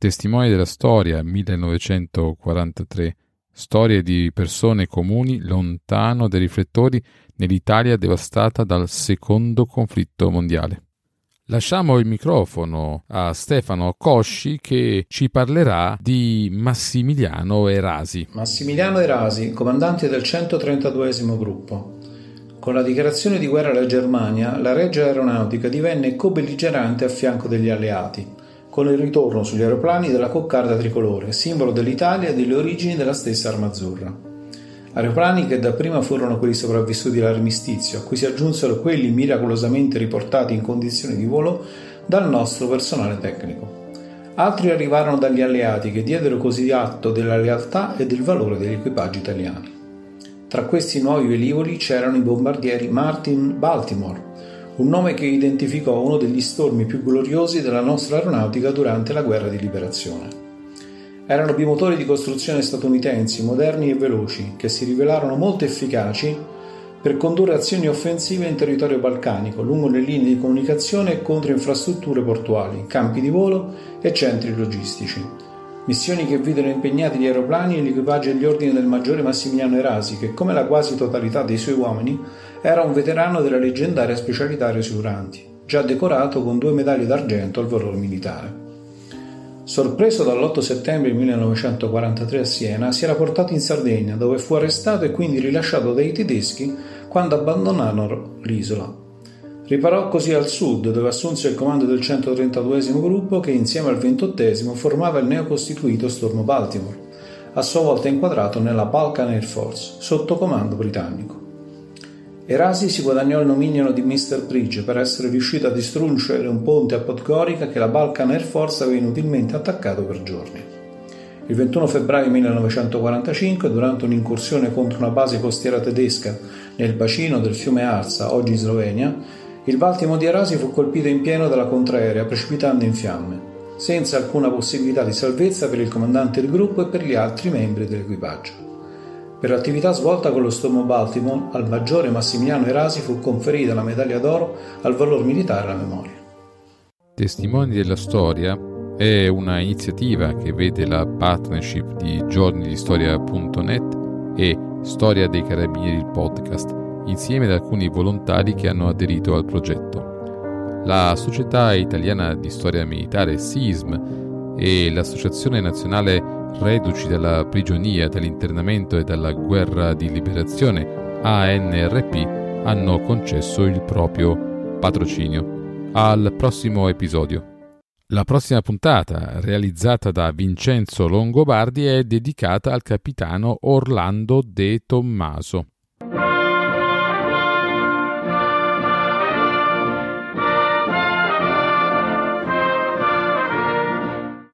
Testimoni della storia 1943. Storie di persone comuni lontano dai riflettori nell'Italia devastata dal secondo conflitto mondiale. Lasciamo il microfono a Stefano Cosci che ci parlerà di Massimiliano Erasi. Massimiliano Erasi, comandante del 132 gruppo. Con la dichiarazione di guerra alla Germania, la Regia Aeronautica divenne co-belligerante a fianco degli alleati con il ritorno sugli aeroplani della coccarda tricolore, simbolo dell'Italia e delle origini della stessa arma azzurra. Aeroplani che dapprima furono quelli sopravvissuti all'armistizio, a cui si aggiunsero quelli miracolosamente riportati in condizioni di volo dal nostro personale tecnico. Altri arrivarono dagli alleati che diedero così atto della lealtà e del valore degli equipaggi italiani. Tra questi nuovi velivoli c'erano i bombardieri Martin Baltimore, un nome che identificò uno degli stormi più gloriosi della nostra aeronautica durante la guerra di liberazione. Erano bimotori di costruzione statunitensi, moderni e veloci, che si rivelarono molto efficaci per condurre azioni offensive in territorio balcanico, lungo le linee di comunicazione e contro infrastrutture portuali, campi di volo e centri logistici. Missioni che videro impegnati gli aeroplani e l'equipaggio agli ordini del maggiore Massimiliano Erasi, che come la quasi totalità dei suoi uomini era un veterano della leggendaria specialità aerosuranti, già decorato con due medaglie d'argento al valore militare. Sorpreso dall'8 settembre 1943 a Siena, si era portato in Sardegna, dove fu arrestato e quindi rilasciato dai tedeschi quando abbandonarono l'isola. Riparò così al sud, dove assunse il comando del 132 gruppo che insieme al 28 formava il neocostituito Stormo Baltimore, a sua volta inquadrato nella Balkan Air Force, sotto comando britannico. Erasi si guadagnò il nomignolo di Mr. Bridge per essere riuscito a distruggere un ponte a Podgorica che la Balkan Air Force aveva inutilmente attaccato per giorni. Il 21 febbraio 1945, durante un'incursione contro una base costiera tedesca nel bacino del fiume Arsa, oggi Slovenia, il Baltimo di Erasi fu colpito in pieno dalla contraerea, precipitando in fiamme, senza alcuna possibilità di salvezza per il comandante del gruppo e per gli altri membri dell'equipaggio. Per l'attività svolta con lo Stormo Baltimore, al maggiore Massimiliano Erasi fu conferita la medaglia d'oro al valor militare alla memoria. Testimoni della storia è una iniziativa che vede la partnership di giornidistoria.net e Storia dei Carabinieri il podcast, insieme ad alcuni volontari che hanno aderito al progetto. La Società Italiana di Storia Militare SISM e l'Associazione Nazionale reduci dalla prigionia, dall'internamento e dalla guerra di liberazione, ANRP hanno concesso il proprio patrocinio. Al prossimo episodio. La prossima puntata, realizzata da Vincenzo Longobardi, è dedicata al capitano Orlando De Tommaso.